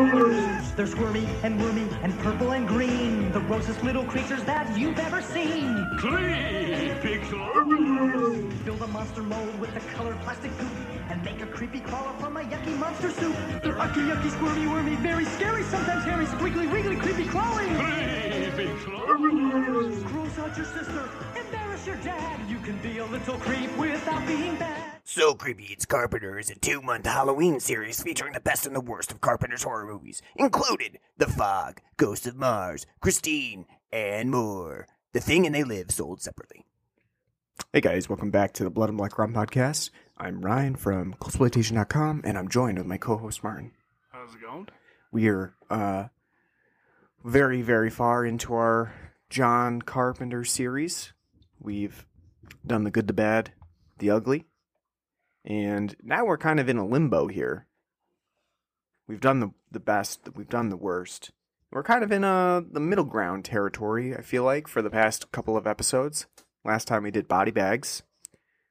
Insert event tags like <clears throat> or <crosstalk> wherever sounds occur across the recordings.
They're squirmy and wormy and purple and green. The grossest little creatures that you've ever seen. Creepy crawlers. Fill the monster mold with the colored plastic goop and make a creepy crawler from a yucky monster soup. They're ucky, yucky, squirmy, wormy, very scary, sometimes hairy, squiggly, wiggly, creepy crawling. Creepy crawlers. Gross out your sister, embarrass your dad. You can be a little creep without being bad. So Creepy It's Carpenter is a two month Halloween series featuring the best and the worst of Carpenter's horror movies, included The Fog, Ghost of Mars, Christine, and more. The Thing and They Live sold separately. Hey guys, welcome back to the Blood and Black Rum podcast. I'm Ryan from Coldsploitation.com, and I'm joined with my co-host Martin. How's it going? We are uh, very, very far into our John Carpenter series. We've done the good, the bad, the ugly, and now we're kind of in a limbo here. We've done the the best, we've done the worst. We're kind of in a the middle ground territory. I feel like for the past couple of episodes. Last time we did Body Bags,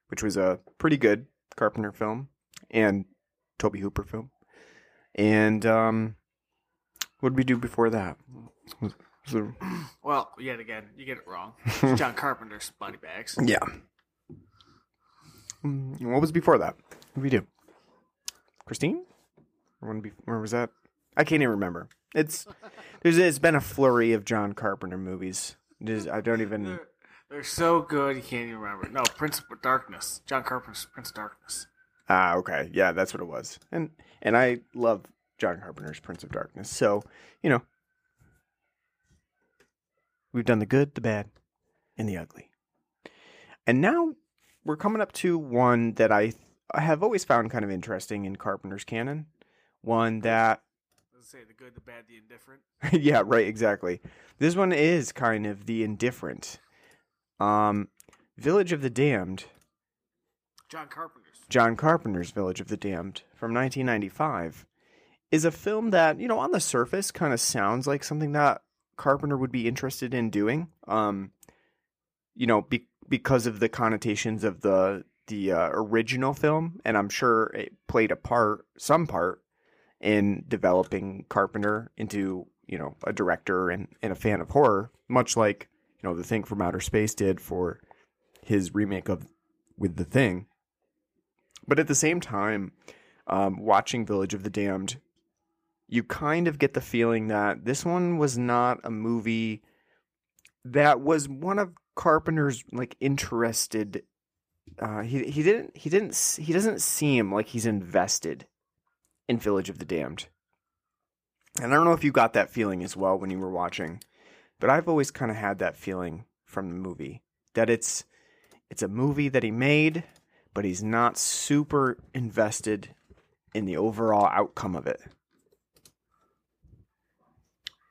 which was a pretty good Carpenter film and Tobe Hooper film. And um, what did we do before that? There- Well, yet again, you get it wrong. <laughs> It's John Carpenter's body bags. yeah. Mm, What was before that? What did we do? Christine? Or, when be- or was that? I can't even remember. It's there's it's been a flurry of John Carpenter movies. It is- I don't even. They're, they're so good you can't even remember. No, Prince of Darkness. John Carpenter's Prince of Darkness. Ah, okay. Yeah, that's what it was. And and I love John Carpenter's Prince of Darkness. So, you know, we've done the good, the bad, and the ugly. And now we're coming up to one that I, I have always found kind of interesting in Carpenter's canon. One that Let's say the good, the bad, the indifferent. <laughs> yeah, right, exactly. This one is kind of the indifferent. Um Village of the Damned John Carpenter's. John Carpenter's Village of the Damned from 1995 is a film that, you know, on the surface kind of sounds like something that Carpenter would be interested in doing. Um, you know, be- because of the connotations of the the uh, original film, and I'm sure it played a part, some part, in developing Carpenter into you know a director and, and a fan of horror, much like you know the Thing from Outer Space did for his remake of with the Thing. But at the same time, um, watching Village of the Damned, you kind of get the feeling that this one was not a movie that was one of Carpenter's like interested. Uh, he he didn't he didn't he doesn't seem like he's invested in Village of the Damned. And I don't know if you got that feeling as well when you were watching, but I've always kind of had that feeling from the movie that it's it's a movie that he made but he's not super invested in the overall outcome of it.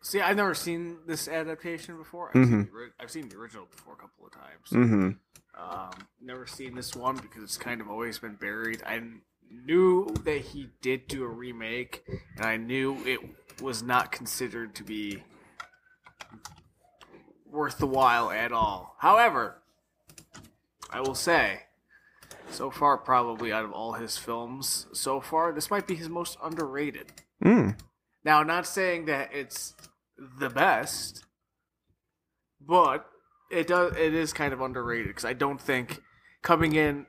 See, I've never seen this adaptation before. I've, seen, the, I've seen the original before a couple of times. Mm-hmm. Um, never seen this one because it's kind of always been buried. I knew that he did do a remake, and I knew it was not considered to be worth the while at all. However, I will say, so far, probably out of all his films so far, this might be his most underrated. Mm. Now, not saying that it's the best, but it does. It is kind of underrated because I don't think coming in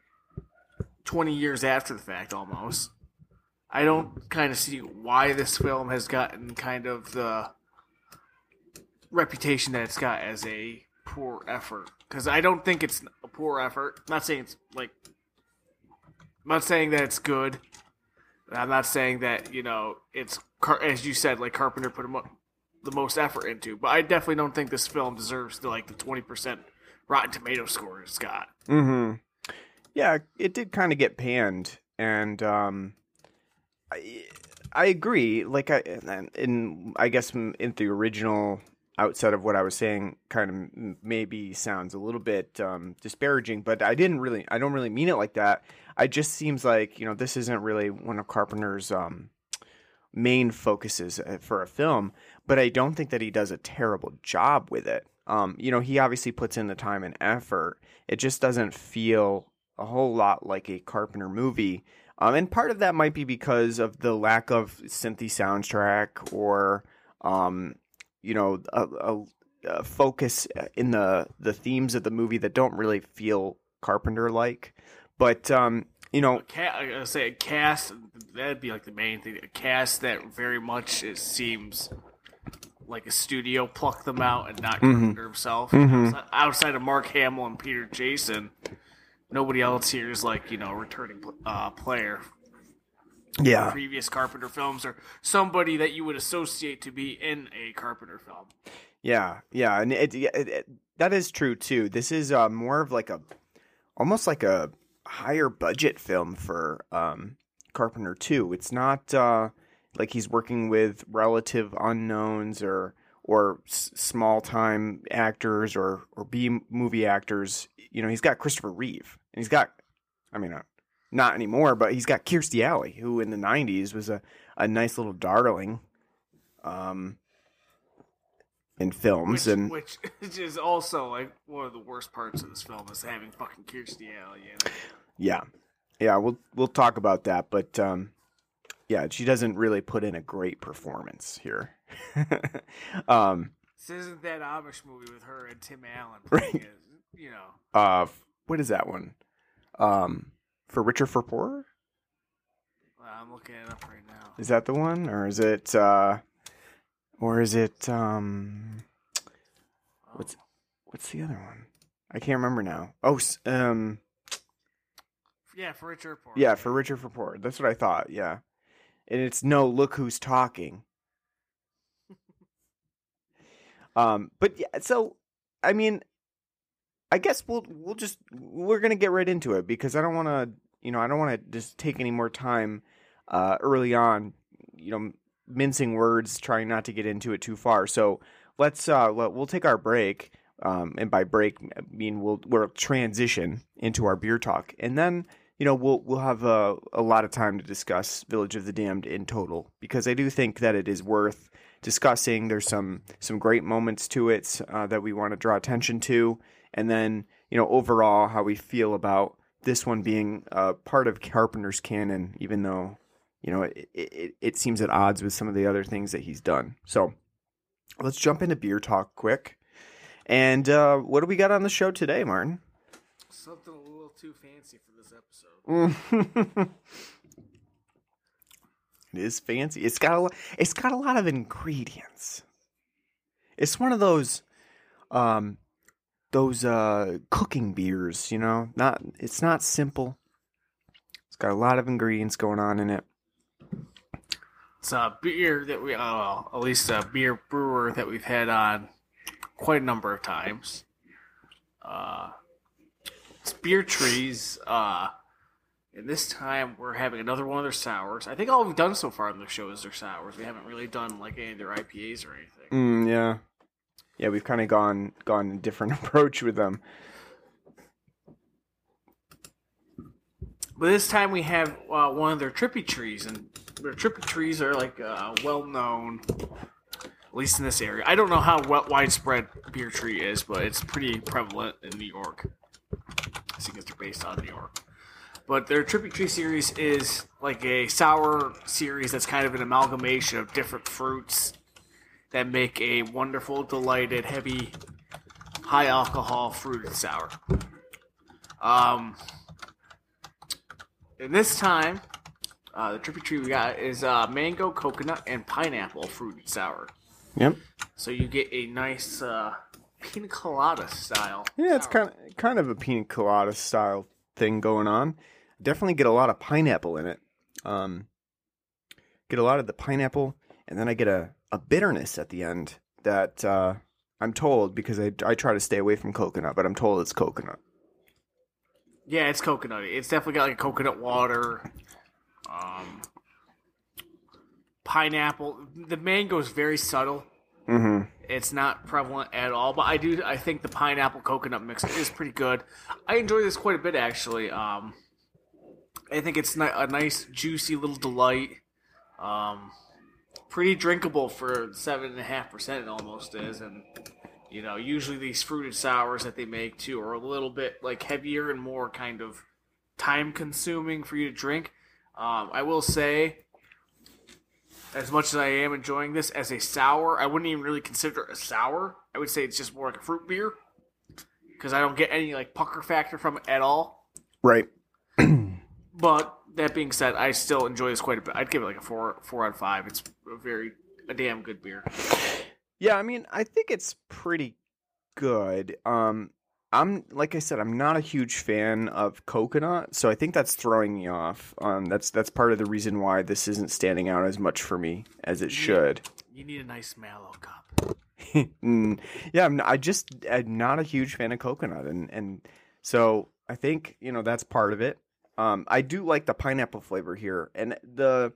twenty years after the fact, almost, I don't kind of see why this film has gotten kind of the reputation that it's got as a poor effort. Because I don't think it's a poor effort. I'm not saying it's like. I'm not saying that it's good. I'm not saying that you know it's as you said, like Carpenter put mo- the most effort into, but I definitely don't think this film deserves the like the twenty percent Rotten Tomato score it's got. Mm-hmm. Yeah, it did kind of get panned, and um, I I agree. Like I in I guess in in the original outside of what I was saying, kind of maybe sounds a little bit um, disparaging, but I didn't really. I don't really mean it like that. I just seems like you know this isn't really one of Carpenter's um, main focuses uh, for a film, but I don't think that he does a terrible job with it. Um, you know, he obviously puts in the time and effort. It just doesn't feel a whole lot like a Carpenter movie. Um, and part of that might be because of the lack of synthy soundtrack or, um, you know, a, a, a focus in the the themes of the movie that don't really feel Carpenter like. But um, you know, I say a cast that'd be like the main thing. A cast that very much it seems like a studio plucked them out and not Mm-hmm. Carpenter himself. Outside, outside of Mark Hamill and Peter Jason, nobody else here is like you know a returning uh, player. yeah, Previous Carpenter films or somebody that you would associate to be in a Carpenter film. Yeah, yeah, and it, it, it that is true too. This is uh, more of like a almost like a higher budget film for um, Carpenter too. It's not uh, like he's working with relative unknowns or or s- small time actors or or B movie actors. You know, he's got Christopher Reeve and he's got, I mean, uh, not anymore, but he's got Kirstie Alley, who in the '90s was a a nice little darling. Um, in films Which, and <laughs> which is also like one of the worst parts of this film is having fucking Kirstie Alley in it. Yeah, yeah, we'll we'll talk about that, but um, yeah, she doesn't really put in a great performance here. <laughs> um, This isn't that Amish movie with her and Tim Allen Right. it, you know. uh, what is that one? Um, for richer for poorer? Well, I'm looking it up right now. Is that the one, or is it, uh, or is it um, what's what's the other one? I can't remember now. Oh, um, Yeah, for Richard Poor. yeah, for richer for poorer. That's what I thought. Yeah, and it's no look who's talking. Um, but yeah, so I mean, I guess we'll we'll just we're gonna get right into it because I don't want to, you know, I don't want to just take any more time uh, early on, you know, mincing words, trying not to get into it too far. So let's uh, let, we'll take our break, um, and by break I mean we'll we'll transition into our beer talk, and then you know we'll we'll have a, a lot of time to discuss Village of the Damned in total because I do think that it is worth discussing. There's some some great moments to it uh, that we want to draw attention to, and then you know overall how we feel about this one being uh, part of Carpenter's canon, even though you know it, it it seems at odds with some of the other things that he's done. So let's jump into beer talk quick. And uh, what do we got on the show today, Martin? Something little too fancy for this episode. <laughs> It is fancy. It's got a lo- it's got a lot of ingredients. It's one of those um those uh cooking beers, you know? Not it's not simple. It's got a lot of ingredients going on in it. It's a beer that we, uh, well, at least a beer brewer that we've had on quite a number of times. Uh, it's Beer Trees. Uh, and this time we're having another one of their sours. I think all we've done so far on the show is their sours. We haven't really done like any of their IPAs or anything. Mm, yeah. Yeah, we've kind of gone gone a different <laughs> approach with them. But this time we have uh, one of their trippy trees, and their trippy trees are like uh, well known, at least in this area. I don't know how widespread beer tree is, but it's pretty prevalent in New York. I think they're based out of New York. But their trippy tree series is like a sour series that's kind of an amalgamation of different fruits that make a wonderful, delighted, heavy, high alcohol fruited sour. Um, and this time, uh, the trippy tree we got is uh, mango, coconut, and pineapple fruited sour. Yep. So you get a nice uh, pina colada style. Yeah, it's kind of kind of a pina colada style thing going on. Definitely get a lot of pineapple in it. Um, get a lot of the pineapple, and then I get a, a bitterness at the end that uh, I'm told because I I try to stay away from coconut, but I'm told it's coconut. Yeah, it's coconutty. It's definitely got like a coconut water. Um, pineapple. The mango is very subtle. Mm-hmm. It's not prevalent at all, but I do. I think the pineapple coconut mix is pretty good. I enjoy this quite a bit, actually. Um, I think it's a nice, juicy little delight. Um, pretty drinkable for seven and a half percent. It almost is, and you know, usually these fruited sours that they make too are a little bit like heavier and more kind of time consuming for you to drink. Um, I will say, as much as I am enjoying this as a sour, I wouldn't even really consider it a sour. I would say it's just more like a fruit beer because I don't get any like pucker factor from it at all. Right. <clears throat> But that being said, I still enjoy this quite a bit. I'd give it like a four, four out of five. It's a very, a damn good beer. Yeah, I mean, I think it's pretty good. Um, I'm like I said, I'm not a huge fan of coconut, so I think that's throwing me off. Um, that's that's part of the reason why this isn't standing out as much for me as it should. You need a nice mallow cup. <laughs> Mm, yeah, I'm, I just I'm not a huge fan of coconut, and and so I think you know that's part of it. Um, I do like the pineapple flavor here, and the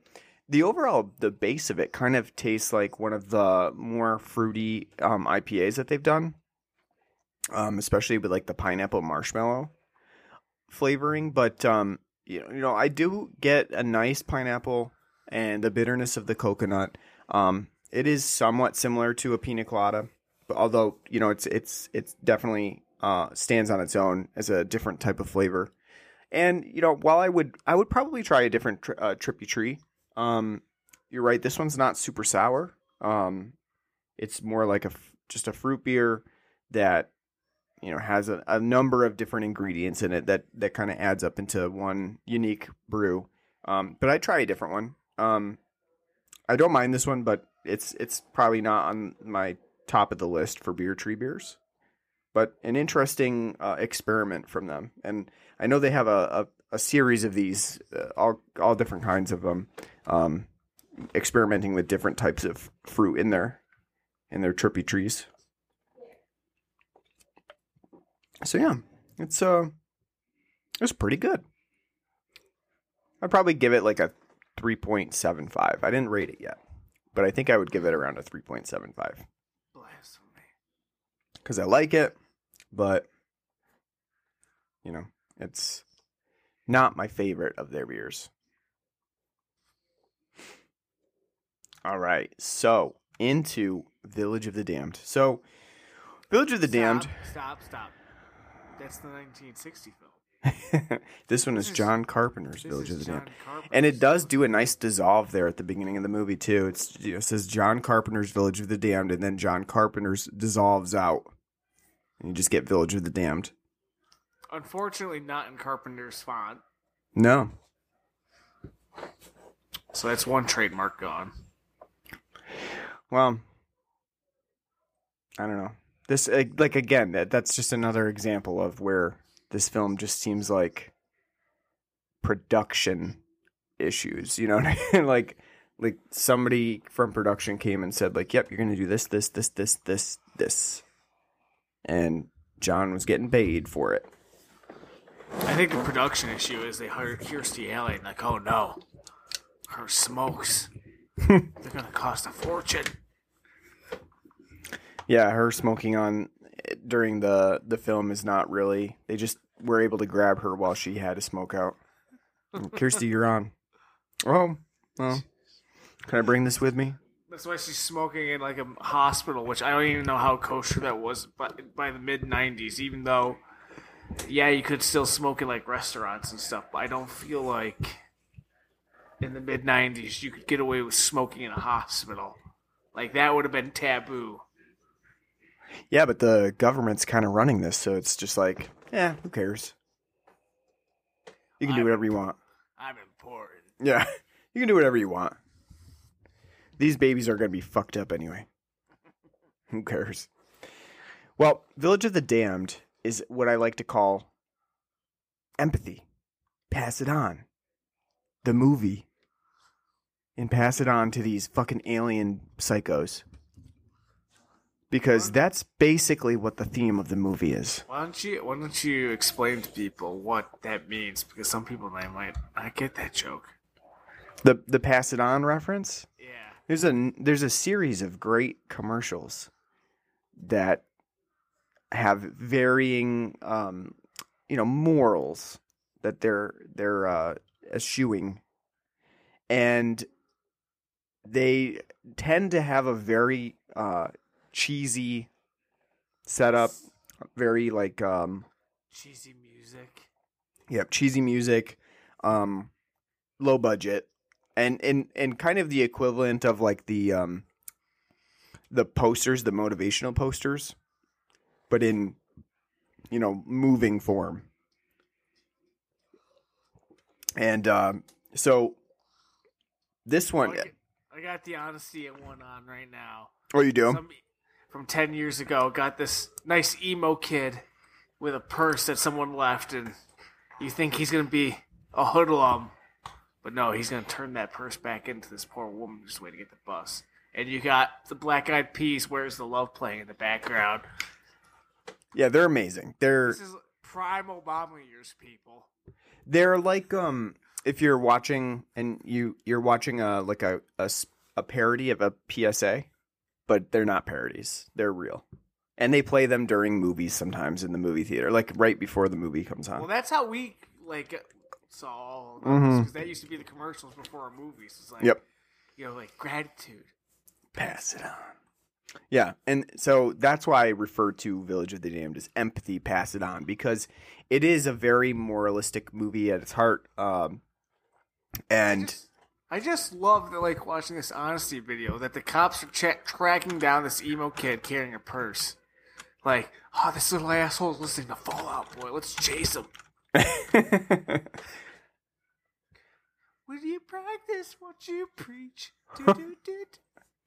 the overall the base of it kind of tastes like one of the more fruity um, IPAs that they've done, um, especially with like the pineapple marshmallow flavoring. But um, you know, you know, I do get a nice pineapple and the bitterness of the coconut. Um, it is somewhat similar to a pina colada, but although you know it's it's it's definitely uh, stands on its own as a different type of flavor. And you know, while I would I would probably try a different tri- uh, trippy tree. Um, you're right. This one's not super sour. Um, it's more like a f- just a fruit beer that you know has a, a number of different ingredients in it that that kind of adds up into one unique brew. Um, but I try a different one. Um, I don't mind this one, but it's it's probably not on my top of the list for beer tree beers. But an interesting uh, experiment from them, and I know they have a, a, a series of these, uh, all all different kinds of them, um, experimenting with different types of fruit in their in their trippy trees. So yeah, it's uh, it's pretty good. I'd probably give it like a three point seven five. I didn't rate it yet, but I think I would give it around a three point seven five Blasphemy. because I like it, but you know, it's not my favorite of their beers. All right, so into Village of the Damned. So, Village of the Damned. Stop, stop, stop. That's the 1960 film. <laughs> this one is John Carpenter's Village of the Damned. And it does do a nice dissolve there at the beginning of the movie too. It's you know, it says John Carpenter's Village of the Damned, and then John Carpenter's dissolves out, and you just get Village of the Damned. Unfortunately, not in Carpenter's font. No, So that's one trademark gone. well, I don't know. This uh, like again, that that's just another example of where this film just seems like production issues. You know what <laughs> I mean? like like somebody from production came and said like, "Yep, you're going to do this, this, this, this, this, this," and John was getting paid for it. I think the production issue is they hired Kirstie Alley and like, oh no, her smokes. <laughs> They're gonna cost a fortune. Yeah, her smoking on during the the film is not really. They just were able to grab her while she had a smoke out. <laughs> Kirsty, you're on. Oh, well, can I bring this with me? That's why she's smoking in like a hospital, which I don't even know how kosher that was by, by the mid '90s. Even though, yeah, you could still smoke in like restaurants and stuff, but I don't feel like in the mid '90s you could get away with smoking in a hospital. Like that would have been taboo. Yeah, but the government's kind of running this, so it's just like, yeah, who cares? You can do I'm whatever you want. I'm important. Yeah, <laughs> you can do whatever you want. These babies are going to be fucked up anyway. <laughs> Who cares? Well, Village of the Damned is what I like to call empathy. Pass it on. The movie. And pass it on to these fucking alien psychos. Because that's basically what the theme of the movie is. Why don't you Why don't you explain to people what that means? Because some people they might not get that joke. The the pass it on reference? Yeah. There's a there's a series of great commercials that have varying um, you know morals that they're they're uh, eschewing, and they tend to have a very uh, cheesy setup, very like um, Cheesy music. Yep, cheesy music. Um, low budget, and and and kind of the equivalent of like the um the posters, the motivational posters, but in you know moving form. And um, so this one, I got- the honesty at one on right now. what you do? Some, from 10 years ago, got this nice emo kid with a purse that someone left, and you think he's going to be a hoodlum. But no, he's going to turn that purse back into this poor woman just waiting to get the bus. And you got the Black Eyed Peas, Where's the Love playing in the background. Yeah, they're amazing. They're This is prime Obama years, people. they're like um if you're watching and you you're watching a like a a, a parody of a PSA, but they're not parodies. They're real. And they play them during movies sometimes in the movie theater, like right before the movie comes on. Well, that's how we, like, saw all of Mhm. because that used to be the commercials before our movies. It's like, Yep. you know, like gratitude. Pass it on. Yeah, and so that's why I refer to Village of the Damned as empathy, pass it on, because it is a very moralistic movie at its heart. Um, and I just love that, like watching this honesty video that the cops are tra- tracking down this emo kid carrying a purse. Like, oh, this little asshole's listening to Fall Out Boy. Let's chase him. <laughs> Will you practice what you preach? Do, do, <laughs> do,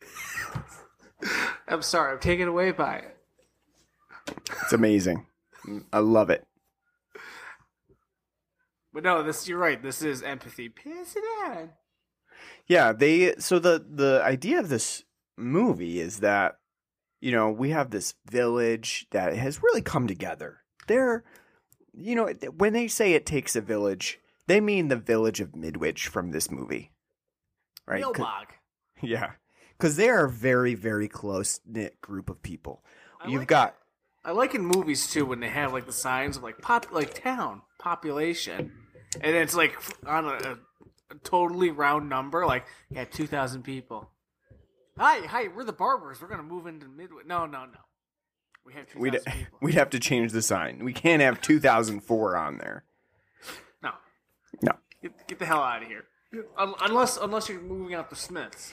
do. I'm sorry, I'm taken away by it. it's amazing. I love it. But no, this you're right. This is empathy. Pass it on. Yeah, they so the the idea of this movie is that you know, we have this village that has really come together. They're you know, when they say it takes a village, they mean the village of Midwich from this movie. Right? Millbog. Yeah. Cuz they are a very very close knit group of people. I You've like got I like in movies too when they have like the signs of like pop, like town population, and it's like on a totally round number, like yeah, two thousand people. Hi, hi, we're the barbers. We're gonna move into Midway. No, no, no. We have two we'd, <laughs> people. we'd have to change the sign. We can't have 2004 on there. no, No. get, get the hell out of here. Un- Unless unless you're moving out the Smiths.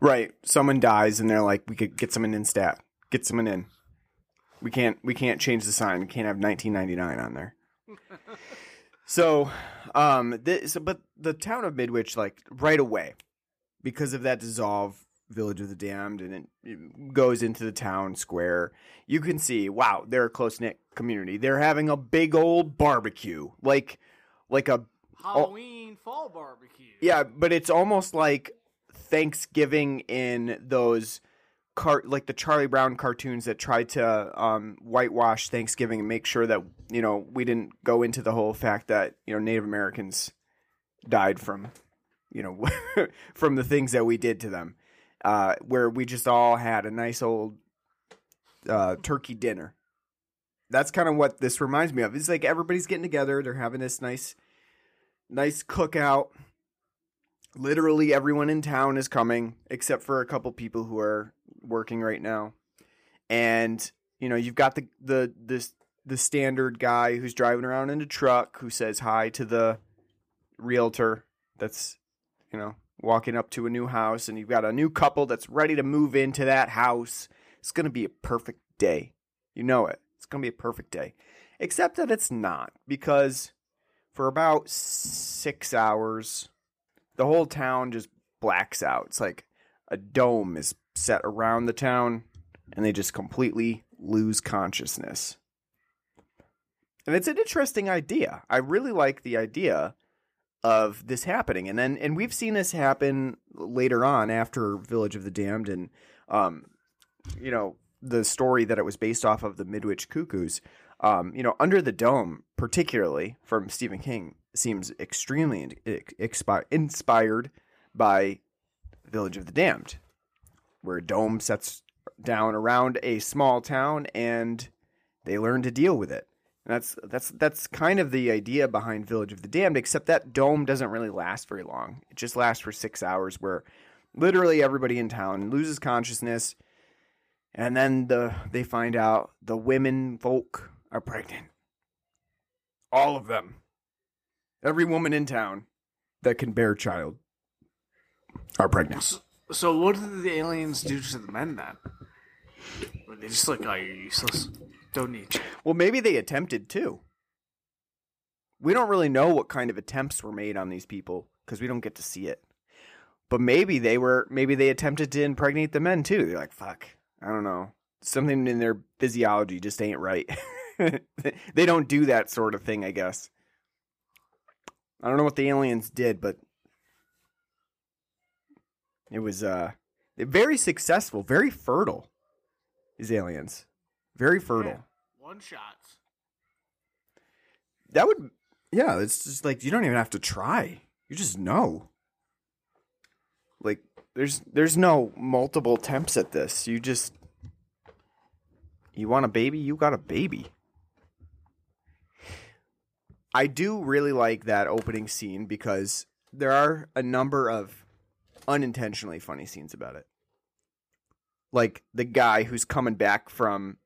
Right. Someone dies and they're like, we could get someone in stat. Get someone in. We can't we can't change the sign. We can't have 1999 on there. <laughs> so, um this but the town of Midwich like right away because of that dissolve village of the damned and it, it goes into the town square. You can see, wow, they're a close-knit community. They're having a big old barbecue. Like like a Halloween fall barbecue. yeah, but it's almost like Thanksgiving in those car like the Charlie Brown cartoons that tried to um, whitewash Thanksgiving and make sure that you know we didn't go into the whole fact that you know Native Americans died from you know <laughs> from the things that we did to them, uh, where we just all had a nice old uh, turkey dinner. That's kind of what this reminds me of. It's like everybody's getting together. They're having this nice, nice cookout literally everyone in town is coming except for a couple people who are working right now. And you know you've got the the this the standard guy who's driving around in a truck who says hi to the realtor that's you know walking up to a new house. And you've got a new couple that's ready to move into that house. It's going to be a perfect day. You know it. It's going to be a perfect day. Except that it's not because for about 6 hours the whole town just blacks out. It's like a dome is set around the town and they just completely lose consciousness. And it's an interesting idea. I really like the idea of this happening. And then and we've seen this happen later on after Village of the Damned and um you know the story that it was based off of the Midwich Cuckoos. Um, you know, Under the Dome, particularly from Stephen King, seems extremely in- expi- inspired by Village of the Damned, where a dome sets down around a small town and they learn to deal with it. And that's that's that's kind of the idea behind Village of the Damned, except that dome doesn't really last very long. It just lasts for six hours, where literally everybody in town loses consciousness, and then the they find out the women folk are pregnant. All of them. Every woman in town that can bear child are pregnant. So, what did the aliens do to the men then? Were they just like, oh, you're useless. Don't need you. Well, maybe they attempted to. We don't really know what kind of attempts were made on these people because we don't get to see it. But maybe they were maybe they attempted to impregnate the men too. They're like, fuck, I don't know. Something in their physiology just ain't right. <laughs> they don't do that sort of thing, I guess. I don't know what the aliens did, but it was uh very successful, very fertile. These aliens. Very fertile. Yeah. One shots. That would, yeah. It's just like you don't even have to try. You just know. Like there's there's no multiple attempts at this. You just you want a baby, you got a baby. I do really like that opening scene because there are a number of unintentionally funny scenes about it. Like the guy who's coming back from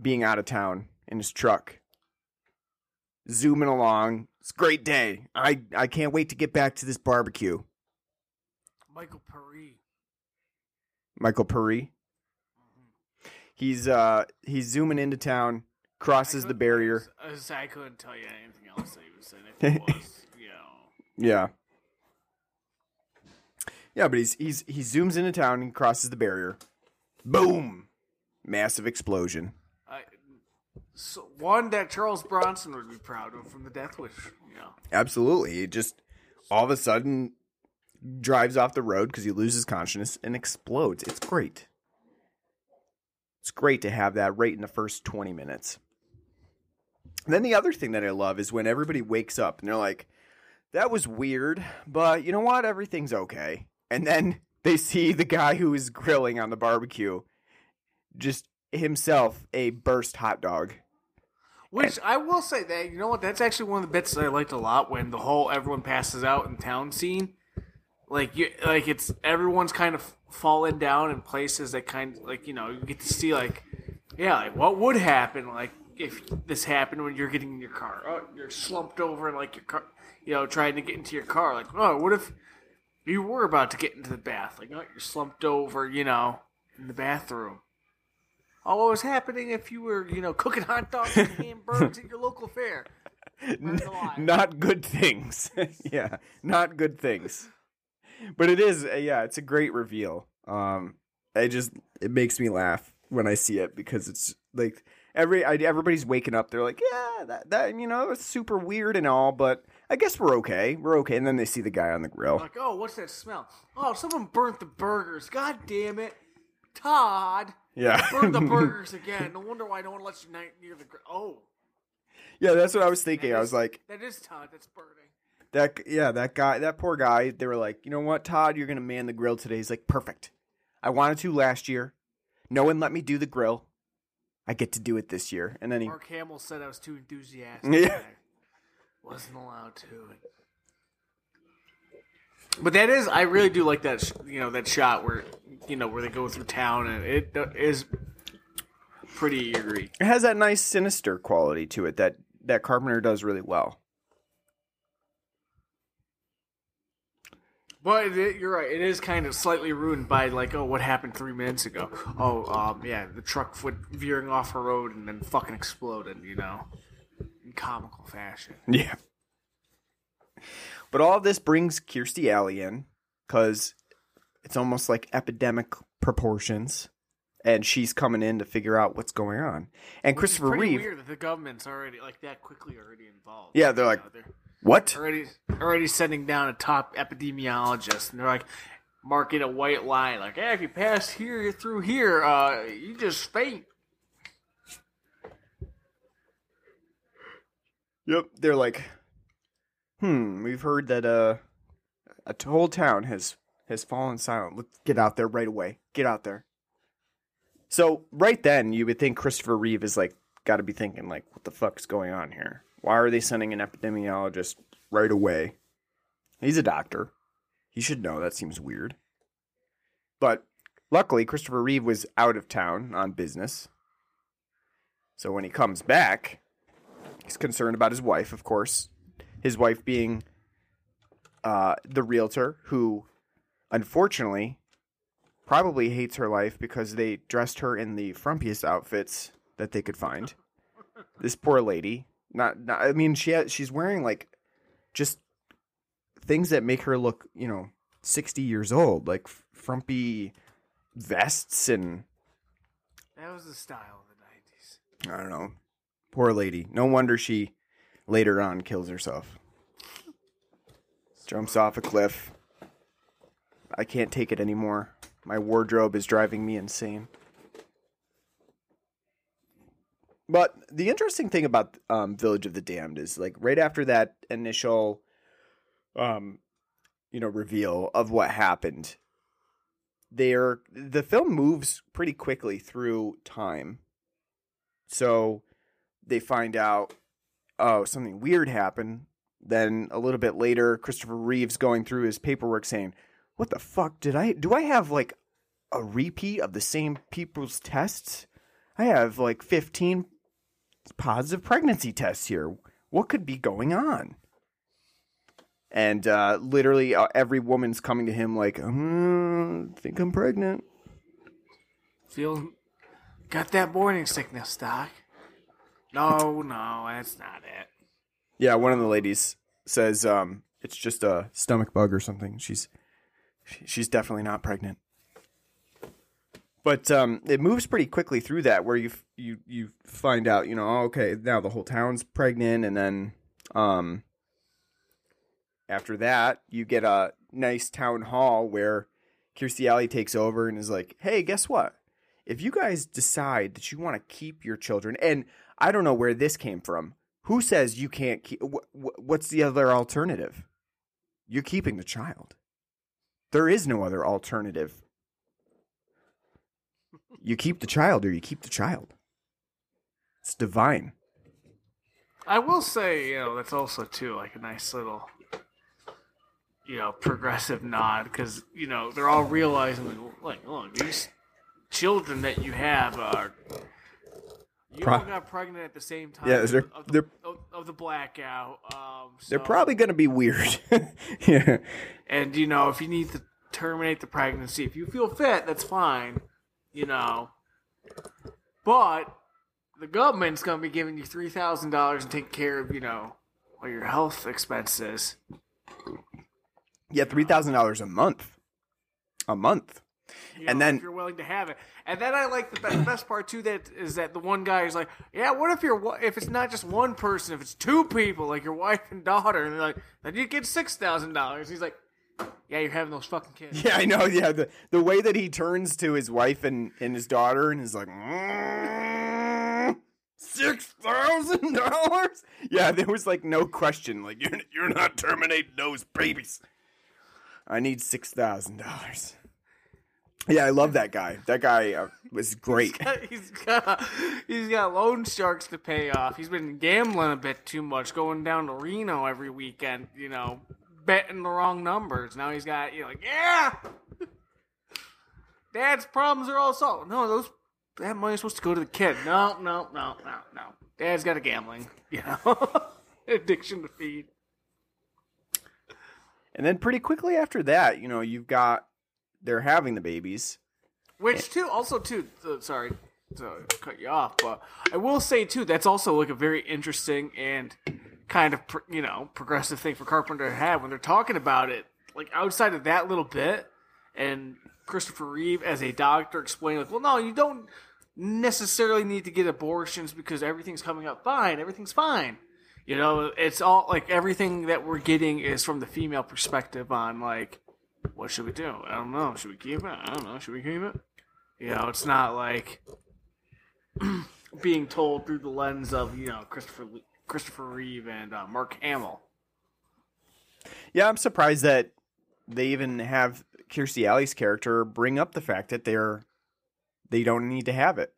being out of town in his truck, zooming along. It's a great day. I, I can't wait to get back to this barbecue. Michael Paré. Michael Puri. He's uh he's zooming into town, crosses the barrier. I, was- I couldn't tell you anything else that he was saying. If <laughs> it was, you know. Yeah. Yeah, but he's he's he zooms into town and crosses the barrier. Boom! Massive explosion. I, so one that Charles Bronson would be proud of from the Death Wish. Yeah. Absolutely. He just all of a sudden drives off the road because he loses consciousness and explodes. It's great. It's great to have that right in the first 20 minutes. And then the other thing that I love is when everybody wakes up and they're like, that was weird, but you know what? Everything's okay. And then they see the guy who is grilling on the barbecue just himself a burst hot dog. Which I will say that you know what that's actually one of the bits that I liked a lot when the whole everyone passes out in town scene. Like you, like it's everyone's kind of fallen down in places that kind of like you know you get to see like yeah like what would happen like if this happened when you're getting in your car oh you're slumped over in like your car you know trying to get into your car like oh what if you were about to get into the bath like oh you're slumped over you know in the bathroom Oh, what was happening if you were, you know, cooking hot dogs and <laughs> hamburgers at your local fair? <laughs> Not good things. <laughs> yeah, not good things. But it is, uh, yeah, it's a great reveal. Um, I just it makes me laugh when I see it because it's like every I, everybody's waking up. They're like, yeah, that that you know, it's super weird and all, but I guess we're okay. We're okay. And then they see the guy on the grill. Like, oh, what's that smell? Oh, someone burnt the burgers. God damn it, Todd! Yeah, Burned the <laughs> burgers again. No wonder why no one lets you night near the. Gr- oh, yeah, that's what I was thinking. that I is- was like, that is Todd. That's burning. that yeah, that guy, that poor guy. They were like, you know what, Todd, you're gonna man the grill today. He's like, perfect. I wanted to last year. No one let me do the grill. I get to do it this year. And then he, Mark Hamill said I was too enthusiastic. <laughs> Yeah. Wasn't allowed to. But that is, I really do like that. You know, that shot where you know where they go through town, and it uh, pretty eerie. it has that nice sinister quality to it that that Carpenter does really well. But it, you're right. It is kind of slightly ruined by like, oh, what happened three minutes ago? Oh, um, yeah, the truck went veering off a road and then fucking exploded. You know, in comical fashion. Yeah. But all of this brings Kirstie Alley in because it's almost like epidemic proportions, and she's coming in to figure out what's going on. And Which Christopher pretty Reeve, Weird that the government's already like that quickly already involved. Yeah, they're like- they're what? already already sending down a top epidemiologist, and they're like marking a white line, like, "Hey, if you pass here you're through here, uh, you just faint." Yep. They're like, hmm, we've heard that uh, a whole town has has fallen silent. Let's get out there right away. Get out there. So right then, you would think Christopher Reeve is like, got to be thinking like, what the fuck's going on here? Why are they sending an epidemiologist right away? He's a doctor. He should know. That seems weird. But luckily, Christopher Reeve was out of town on business. So when he comes back, he's concerned about his wife, of course. His wife being uh, the realtor who, unfortunately, probably hates her life because they dressed her in the frumpiest outfits that they could find. this poor lady, not, not I mean, she has, she's wearing like just things that make her look, you know, sixty years old, like frumpy vests and That was the style of the 90s. I don't know. Poor lady. No wonder she later on kills herself. Jumps off a cliff. I can't take it anymore. My wardrobe is driving me insane. But the interesting thing about um, Village of the Damned is like right after that initial, um, you know, reveal of what happened, there the film moves pretty quickly through time. So they find out, oh, something weird happened. Then a little bit later, Christopher Reeves going through his paperwork saying, "What the fuck did I do? I have like a repeat of the same people's tests? I have like 15 positive pregnancy tests here. What could be going on?" And uh, literally, uh, every woman's coming to him like, mm, "I think I'm pregnant." Feel got that morning sickness, Doc. No, no, that's not it. Yeah, one of the ladies says um, it's just a stomach bug or something. She's she's definitely not pregnant. But um, it moves pretty quickly through that, where you you you find out, you know, okay, now the whole town's pregnant, and then um, after that, you get a nice town hall where Kirstie Alley takes over and is like, "Hey, guess what? If you guys decide that you want to keep your children, and I don't know where this came from, who says you can't keep? Wh- wh- what's the other alternative? You're keeping the child. There is no other alternative. You keep the child, or you keep the child. It's divine. I will say, you know, that's also too like a nice little, you know, progressive nod because you know they're all realizing like, look, these children that you have are. You Pro- all got pregnant at the same time. Yeah, they're- of, the, they're- of, of the blackout. Um, They're probably going to be weird. <laughs> yeah. And you know, if you need to terminate the pregnancy, if you feel fit, that's fine. You know, but the government's gonna be giving you three thousand dollars and take care of you know all your health expenses. Yeah, three thousand dollars a month. A month. You And know, then- if you're willing to have it. And then I like the, the best part too that is that the one guy is like, yeah, what if you're if it's not just one person, if it's two people, like your wife and daughter, and they're like, then you get six thousand dollars. He's like, yeah, you're having those fucking kids. <laughs> Yeah, I know. Yeah, the the way that he turns to his wife and, and his daughter and is like, "Mm, six thousand dollars. <laughs> Yeah, there was like no question. Like you're you're not terminating those babies. I need six thousand dollars. Yeah, I love that guy. That guy uh, was great. <laughs> he's got he's got loan sharks to pay off. He's been gambling a bit too much, going down to Reno every weekend. You know, betting the wrong numbers. Now he's got you know, like yeah. <laughs> Dad's problems are all solved. No, those that money's supposed to go to the kid. No, no, no, no, no. Dad's got a gambling, <laughs> you know, addiction to feed. And then pretty quickly after that, you know, you've got they're having the babies. Which too, also too. Uh, sorry to cut you off, but I will say too that's also like a very interesting and kind of you know progressive thing for Carpenter to have when they're talking about it. Like outside of that little bit, and Christopher Reeve as a doctor explaining like, well, no, you don't necessarily need to get abortions because everything's coming up fine. Everything's fine. You know, it's all like everything that we're getting is from the female perspective on like what should we do? I don't know. Should we keep it? I don't know. Should we keep it? You know, it's not like <clears throat> being told through the lens of you know Christopher Christopher Reeve and uh, Mark Hamill. Yeah, I'm surprised that they even have Kirstie Alley's character bring up the fact that they're they don't need to have it.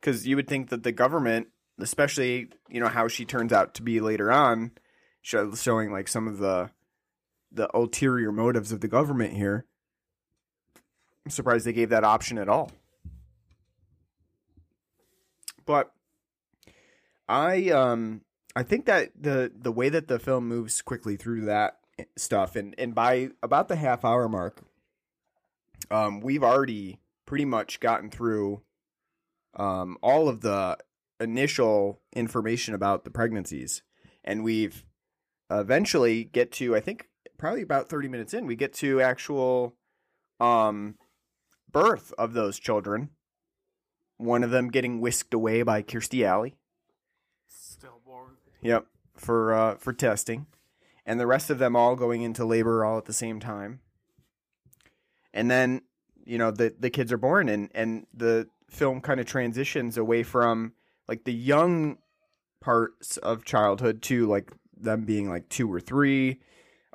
Because you would think that the government, especially you know how she turns out to be later on, showing like some of the the ulterior motives of the government here. I'm surprised they gave that option at all. But I um I think that the the way that the film moves quickly through that stuff, and and by about the half hour mark, um, we've already pretty much gotten through um all of the initial information about the pregnancies, and we've eventually get to I think probably about thirty minutes in, we get to actual um birth of those children. One of them getting whisked away by Kirstie Alley. Stillborn. Yep, for uh, for testing, and the rest of them all going into labor all at the same time. And then you know the the kids are born, and and the film kind of transitions away from like the young parts of childhood to like them being like two or three,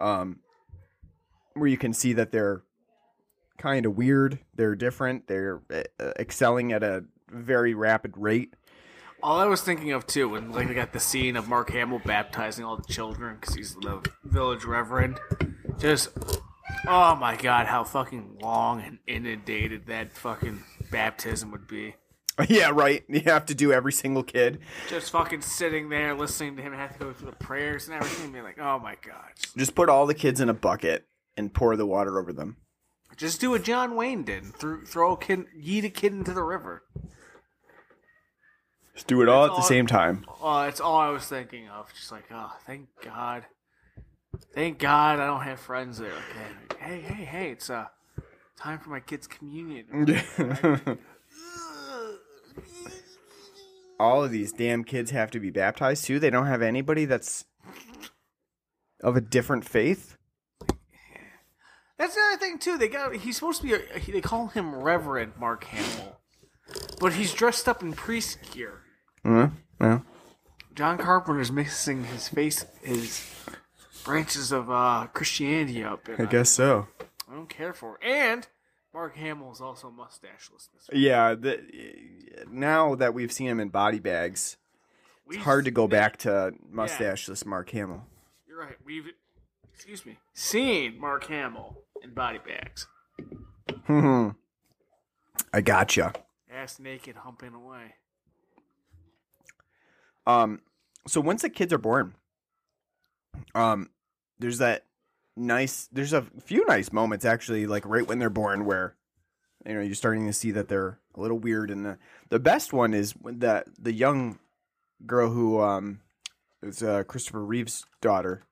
um, where you can see that they're kind of weird, they're different, they're uh, excelling at a very rapid rate. All I was thinking of too, when like we got the scene of Mark Hamill baptizing all the children because he's the village reverend. Just, oh my god, how fucking long and inundated that fucking baptism would be. <laughs> Yeah, right. You have to do every single kid. Just fucking sitting there listening to him have to go through the prayers and everything, and be like, oh my god. Just put all the kids in a bucket and pour the water over them. Just do what John Wayne did, throw, throw a kid, yeet a kid into the river. Just do it all at the all- same time. Oh, that's all I was thinking of. Just like, oh, thank God. Thank God I don't have friends there. Okay. Hey, hey, hey, it's uh time for my kid's communion. <laughs> all of these damn kids have to be baptized too. They don't have anybody that's of a different faith. That's the other thing too. They got he's supposed to be. A, they call him Reverend Mark Hamill, but he's dressed up in priest gear. Mm, well, John Carpenter's mixing his face, his branches of uh, Christianity up. I guess so. I don't care for it. And Mark Hamill is also mustacheless. This Yeah. The, now that we've seen him in body bags, We've- it's hard to go back to mustacheless Mark Hamill. You're right. We've excuse me seen Mark Hamill in body bags, Hmm. I gotcha. ass naked, humping away. Um, so once the kids are born, um, there's that nice. There's a few nice moments actually, like right when they're born, where you know you're starting to see that they're a little weird. And the the best one is that the young girl who um is uh, Christopher Reeve's daughter,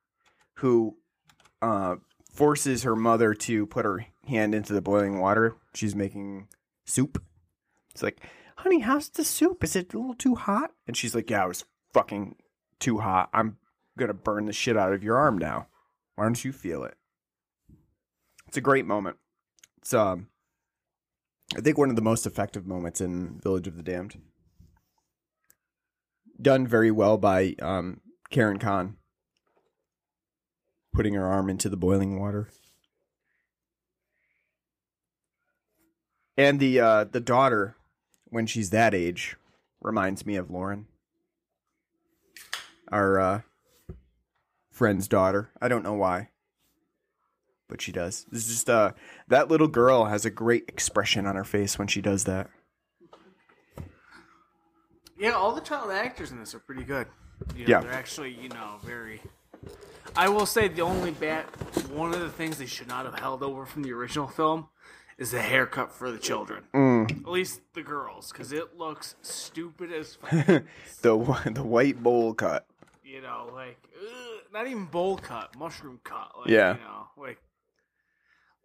who uh forces her mother to put her hand into the boiling water. She's making soup. It's like, honey, how's the soup? Is it a little too hot? And she's like, yeah, it was fucking too hot. I'm gonna burn the shit out of your arm now. Why don't you feel it? It's a great moment. It's um, I think one of the most effective moments in Village of the Damned. Done very well by um Karen Kahn. Putting her arm into the boiling water. And the uh the daughter, when she's that age, reminds me of Lauren. Our uh friend's daughter. I don't know why. But she does. It's just uh that little girl has a great expression on her face when she does that. Yeah, all the child actors in this are pretty good. You know, Yeah. they're actually you know very. I will say the only bad one of the things they should not have held over from the original film is the haircut for the children. Mm. At least the girls, because it looks stupid as <laughs> fuck. the the white bowl cut. you know, like ugh, not even bowl cut, mushroom cut. Like, Yeah. you know, like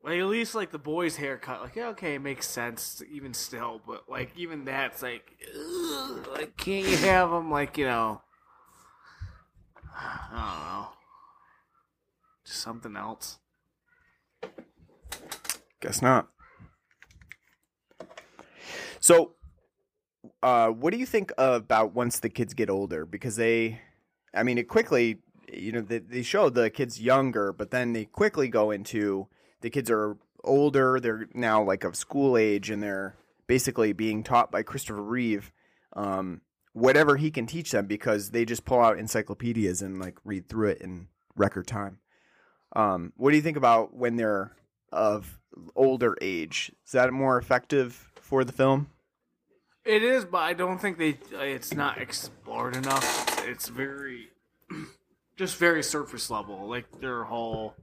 like at least like the boys' haircut. Like yeah, okay, it makes sense even still, but like even that's like, ugh, like can't you have them like you know? I don't know, just something else. Guess not. So, uh, what do you think about once the kids get older? Because they, I mean, it quickly, you know, they, they show the kids younger, but then they quickly go into the kids are older. They're now like of school age, and they're basically being taught by Christopher Reeve, um, whatever he can teach them, because they just pull out encyclopedias and like read through it in record time. Um, what do you think about when they're of older age? Is that more effective for the film? It is, but I don't think they. It's not explored enough. It's very just very surface level, like their whole.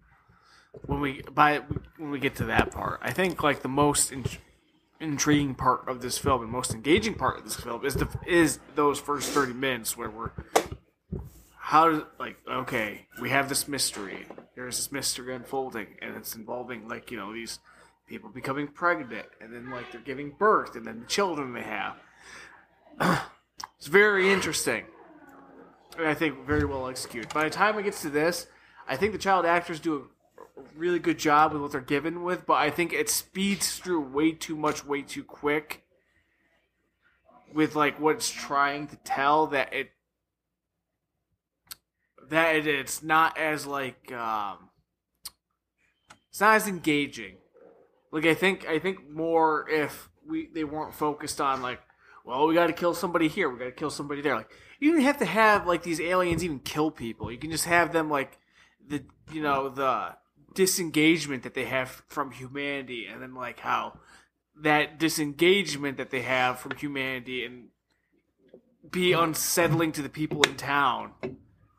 When we by when we get to that part, I think like the most in, intriguing part of this film and most engaging part of this film is the is those first thirty minutes where we're how does like okay we have this mystery there's this mystery unfolding and it's involving like you know these people becoming pregnant and then like they're giving birth and then the children they have <clears throat> it's very interesting and i think very well executed. By the time it gets to this i think the child actors do a really good job with what they're given with but i think it speeds through way too much way too quick with like what it's trying to tell that it that it- it's not as like um it's not as engaging. Like i think i think more if we they weren't focused on like well we got to kill somebody here we got to kill somebody there. Like you don't have to have like these aliens even kill people you can just have them like the you know the disengagement that they have from humanity and then like how that disengagement that they have from humanity and be unsettling to the people in town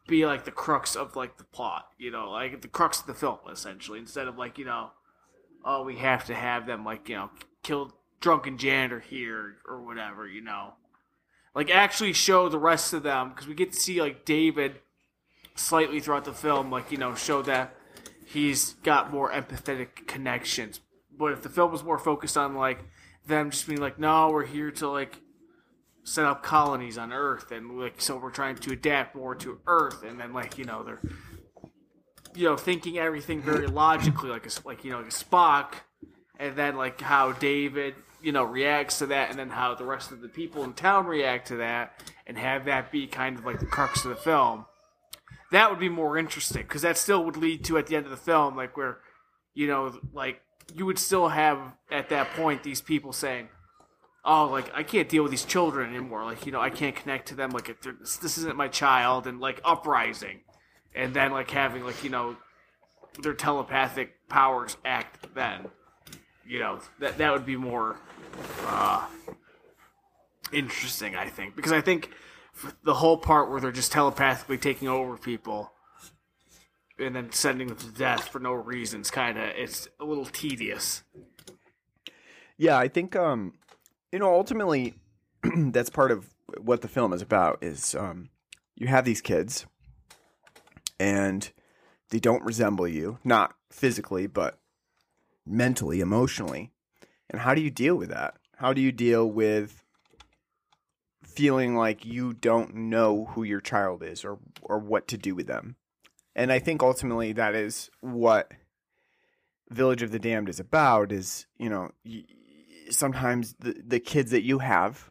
be like the crux of like the plot, you know, like the crux of the film essentially, instead of like, you know, oh we have to have them like, you know, kill drunken janitor here or whatever, you know. Like actually show the rest of them because we get to see like David slightly throughout the film, like, you know, show that he's got more empathetic connections. But if the film was more focused on like them just being like, no, we're here to like set up colonies on Earth, and like so we're trying to adapt more to Earth, and then like you know they're you know thinking everything very logically, like a like you know like a Spock, and then like how David you know reacts to that, and then how the rest of the people in town react to that, and have that be kind of like the crux of the film. That would be more interesting because that still would lead to at the end of the film, like where you know like you would still have at that point these people saying oh, like I can't deal with these children anymore. Like you know, I can't connect to them. Like this, this isn't my child, and like uprising, and then like having like you know their telepathic powers act. Then you know that that would be more uh, interesting, I think, because I think the whole part where they're just telepathically taking over people. And then sending them to death for no reasons, kind of, it's a little tedious. Yeah, I think um, you know, ultimately, <clears throat> that's part of what the film is about. Is um, you have these kids, and they don't resemble you, not physically, but mentally, emotionally. And how do you deal with that? How do you deal with feeling like you don't know who your child is or or what to do with them? And I think ultimately that is what Village of the Damned is about is, you know, sometimes the, the kids that you have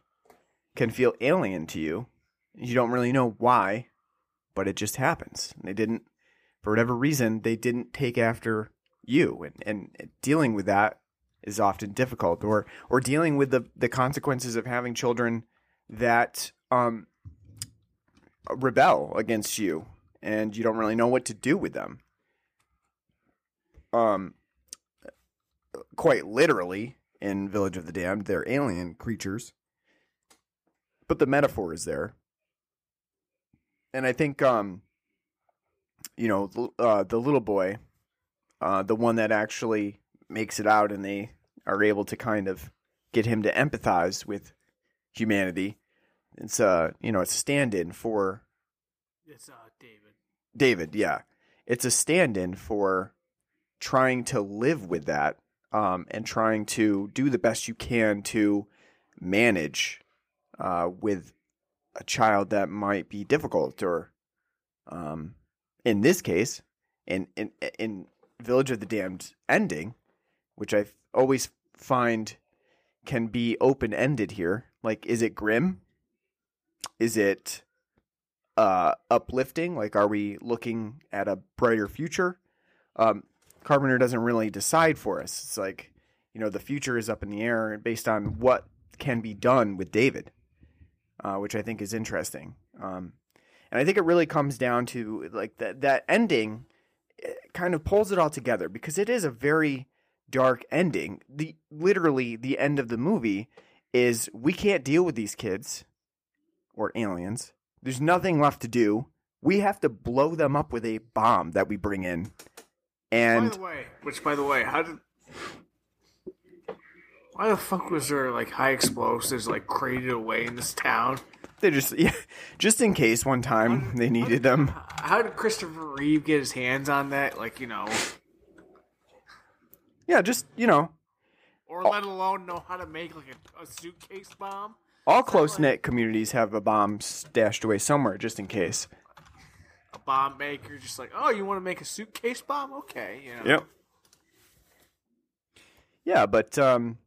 can feel alien to you. You don't really know why, but it just happens. They didn't, for whatever reason, they didn't take after you. And, and dealing with that is often difficult or, or dealing with the, the consequences of having children that um, rebel against you and you don't really know what to do with them. Um, quite literally in Village of the Damned, they're alien creatures, but the metaphor is there, and I think um, you know, uh, the little boy, uh, the one that actually makes it out, and they are able to kind of get him to empathize with humanity. It's uh, you know, it's a stand-in for It's uh, David. David, yeah. It's a stand in for trying to live with that um, and trying to do the best you can to manage uh, with a child that might be difficult or um, in this case in, in in Village of the Damned ending, which I always find can be open ended here. Like, is it grim? Is it uh, uplifting? Like, are we looking at a brighter future? Um, Carpenter doesn't really decide for us. It's like, you know, the future is up in the air based on what can be done with David, uh, which I think is interesting. Um, and I think it really comes down to like that that ending kind of pulls it all together because it is a very dark ending. The literally the end of the movie is we can't deal with these kids or aliens. There's nothing left to do we have to blow them up with a bomb that we bring in. And by the way, which by the way, how did why the fuck was there like high explosives like crated away in this town? they just <laughs> yeah, just in case one time they needed them. How did Christopher Reeve get his hands on that? Like you know, Yeah, just you know, or let alone know how to make like a, a suitcase bomb. all close knit communities have a bomb stashed away somewhere just in case. A bomb maker, just like, oh, you want to make a suitcase bomb? Okay, you know. Yep. Yeah, but um,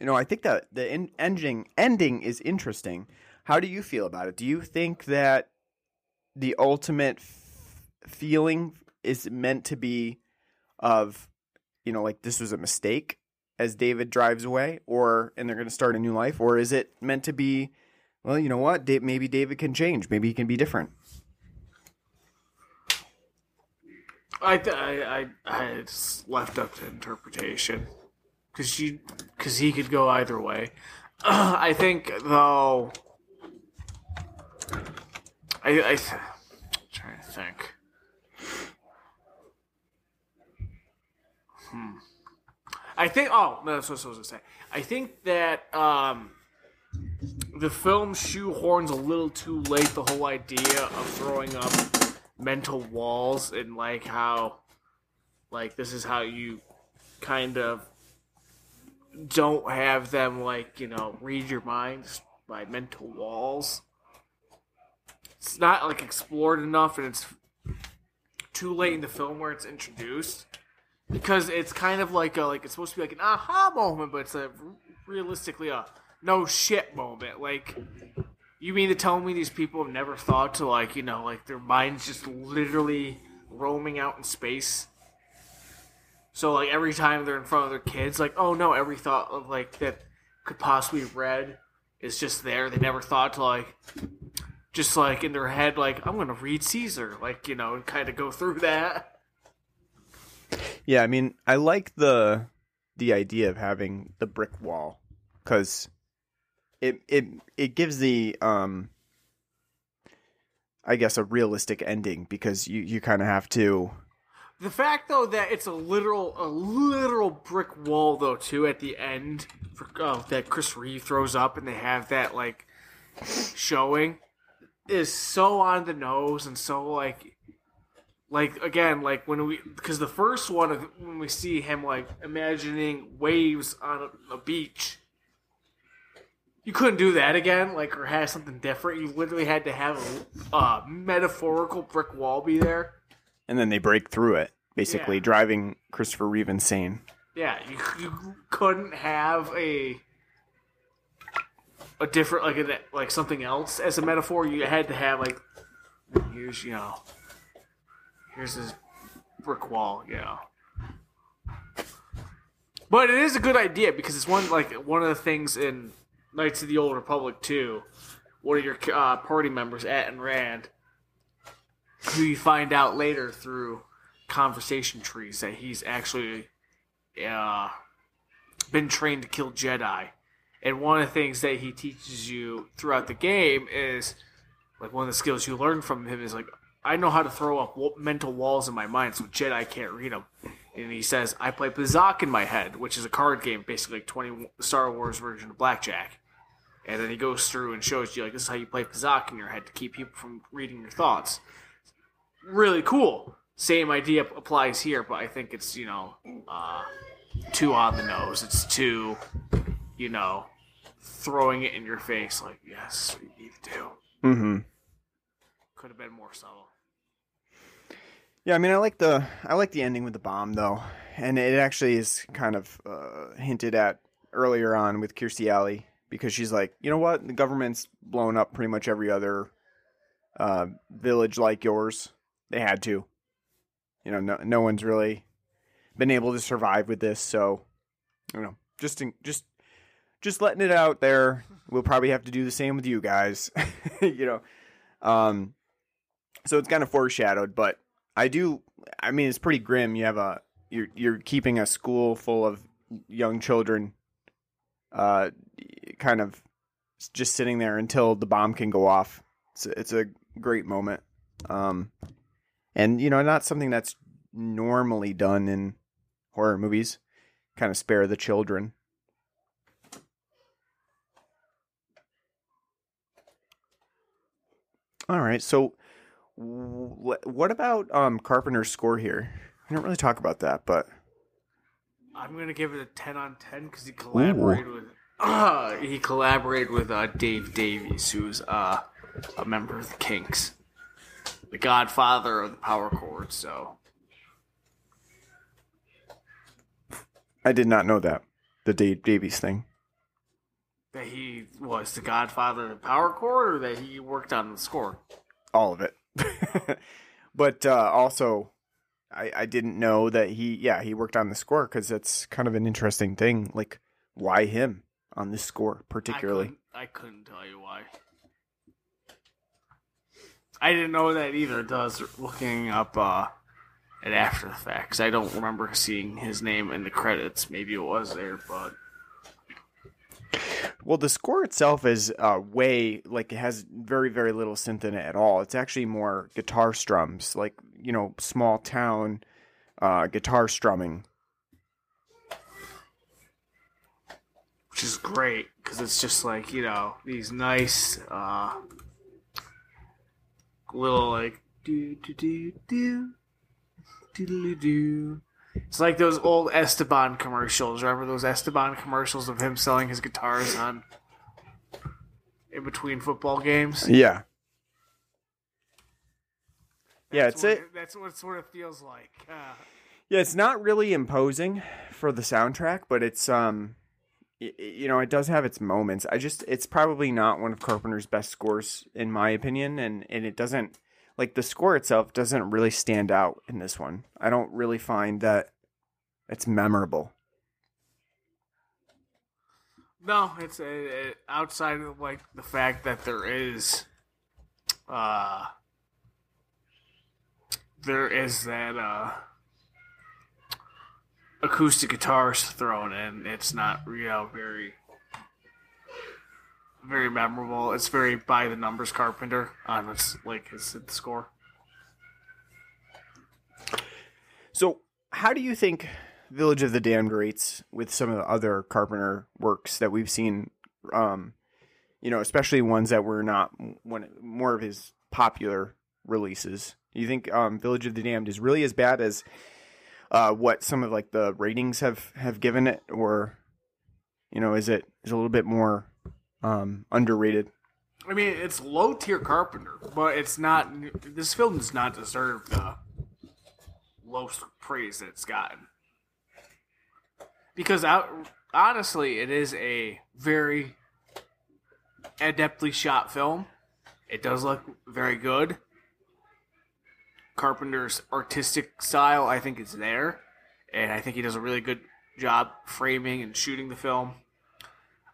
you know, I think that the en- ending ending is interesting. How do you feel about it? Do you think that the ultimate f- feeling is meant to be of, you know, like this was a mistake as David drives away, or and they're going to start a new life, or is it meant to be, well, you know what, Da- maybe David can change, maybe he can be different. I, I, I, I it's left up to interpretation, because you, because he could go either way. <clears throat> I think though, I, I, th- trying to think. Hmm. I think. Oh no, that's what I was gonna say. I think that um, the film shoehorns a little too late the whole idea of throwing up mental walls and like how like this is how you kind of don't have them like you know read your minds by mental walls it's not like explored enough and it's too late in the film where it's introduced because it's kind of like a like it's supposed to be like an aha moment but it's a realistically a no shit moment like you mean to tell me these people have never thought to like, you know, like their minds just literally roaming out in space? So like every time they're in front of their kids, like, oh no, every thought of like that could possibly read is just there. They never thought to like just like in their head, like, I'm gonna read Caesar, like, you know, and kind of go through <laughs> that. Yeah, I mean, I like the the idea of having the brick wall because it it it gives the um I guess a realistic ending because you you kind of have to The fact though that it's a literal a literal brick wall though too at the end for, oh, that Chris Reeve throws up and they have that like showing is so on the nose and so like like again like when we because the first one when we see him like imagining waves on a, a beach you couldn't do that again like or have something different you literally had to have a, a metaphorical brick wall be there and then they break through it basically Yeah. driving Christopher Reeve insane. Yeah, you, you couldn't have a a different like a, like something else as a metaphor. You had to have like here's you know here's this brick wall, Yeah. But it is a good idea because it's one like one of the things in Knights of the Old Republic too. One of your uh, party members, Atton Rand, who you find out later through conversation trees that he's actually uh, been trained to kill Jedi. And one of the things that he teaches you throughout the game is like one of the skills you learn from him is like I know how to throw up mental walls in my mind so Jedi can't read them. And he says I play Pazaak in my head, which is a card game, basically like twenty Star Wars version of blackjack. And then he goes through and shows you like this is how you play Pazaak in your head to keep people from reading your thoughts. Really cool. Same idea applies here, but I think it's you know uh, too on the nose. It's too, you know, throwing it in your face like, yes, you need to do. Mm-hmm. Could have been more subtle. Yeah, I mean, I like the I like the ending with the bomb though, and it actually is kind of uh, hinted at earlier on with Kirstie Alley because she's like, you know what, the government's blown up pretty much every other uh, village like yours. They had to, you know, no no one's really been able to survive with this, so you know, just in, just just letting it out there. We'll probably have to do the same with you guys, <laughs> you know. Um, so it's kind of foreshadowed, but I do. I mean, it's pretty grim. You have a you're you're keeping a school full of young children, uh, kind of just sitting there until the bomb can go off. It's a, it's a great moment. Um, and you know, not something that's normally done in horror movies. Kind of spare the children. All right, so what about um Carpenter's score here? We didn't really talk about that, but I'm gonna give it a ten on ten because he collaborated with. Uh, he collaborated with uh, Dave Davies, who's uh, a member of the Kinks, the Godfather of the power chord. So I did not know that the Dave Davies thing. that he was the Godfather of the power chord, or that he worked on the score. all of it. <laughs> but uh, also, I, I didn't know that he, yeah, he worked on the score because that's kind of an interesting thing. Like, why him on this score particularly? I couldn't, I couldn't tell you why. I didn't know that either. Does looking up uh, at After Effects. I don't remember seeing his name in the credits. Maybe it was there, but Well, the score itself is uh, way like it has very very little synth in it at all. It's actually more guitar strums, like you know, small town uh, guitar strumming. which is great because it's just like you know these nice uh, little like do do do do do do. It's like those old Esteban commercials. Remember those Esteban commercials of him selling his guitars on in between football games? Yeah, yeah, it's what it. That's what it sort of feels like. Uh, Yeah, it's not really imposing for the soundtrack, but it's um y- you know, it does have its moments. I just it's probably not one of Carpenter's best scores in my opinion and and it doesn't like the score itself doesn't really stand out in this one. I don't really find that it's memorable. No, it's uh uh outside of like the fact that there is, uh, there is that uh, acoustic guitars thrown in. It's not you know very, very memorable. It's very by the numbers Carpenter on its like his score. So, how do you think Village of the Damned rates with some of the other Carpenter works that we've seen? Um, you know, especially ones that were not one more of his popular releases. You think um, Village of the Damned is really as bad as uh, what some of like the ratings have have given it, or you know, is it is a little bit more um, underrated? I mean, it's low tier Carpenter, but it's not. This film does not deserve the low praise that it's gotten. Because out, honestly, it is a very adeptly shot film. It does look very good. Carpenter's artistic style, I think, is there, and I think he does a really good job framing and shooting the film.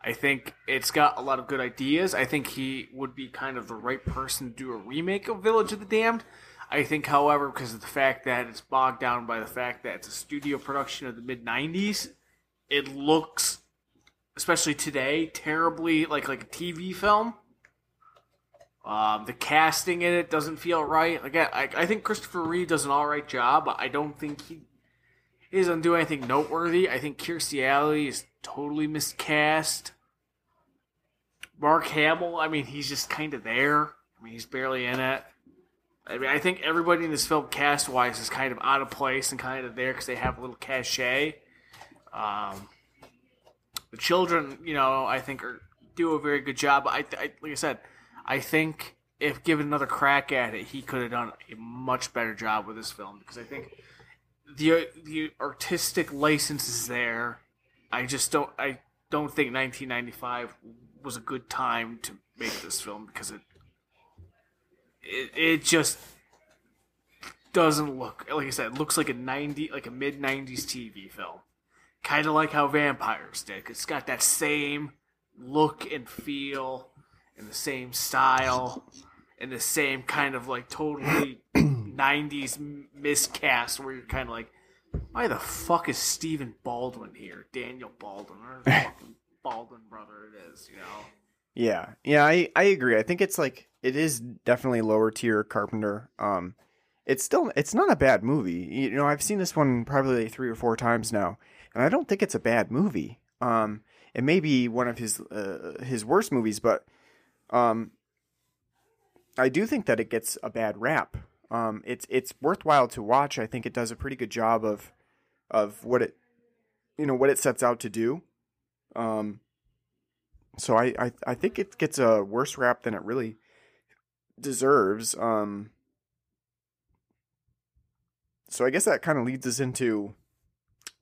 I think it's got a lot of good ideas. I think he would be kind of the right person to do a remake of Village of the Damned. I think, however, because of the fact that it's bogged down by the fact that it's a studio production of the mid '90s, it looks, especially today, terribly like like a TV film. Um, the casting in it doesn't feel right. Again, I, I think Christopher Reeve does an all right job. but I don't think he he doesn't do anything noteworthy. I think Kirstie Alley is totally miscast. Mark Hamill, I mean, he's just kind of there. I mean, he's barely in it. I mean, I think everybody in this film, cast wise, is kind of out of place and kind of there because they have a little cachet. Um, the children, you know, I think are do a very good job. I, I like I said, I think if given another crack at it, he could have done a much better job with this film because I think the the artistic license is there. I just don't I don't think 1995 was a good time to make this film because it it, it just doesn't look like I said. It looks like a 90 like a mid 90s TV film, kind of like how Vampires did. It's got that same look and feel and the same style and the same kind of like totally <clears throat> 90s miscast where you're kind of like why the fuck is Stephen Baldwin here? Daniel Baldwin, or the <laughs> fucking Baldwin brother it is, you know. Yeah, yeah, I I agree. I think it's like it is definitely lower tier Carpenter. Um, it's still it's not a bad movie. You know, I've seen this one probably three or four times now, and I don't think it's a bad movie. Um, it may be one of his uh, his worst movies, but um, I do think that it gets a bad rap. Um, it's it's worthwhile to watch. I think it does a pretty good job of of what it you know what it sets out to do. Um, so I, I I think it gets a worse rap than it really deserves. Um, so I guess that kind of leads us into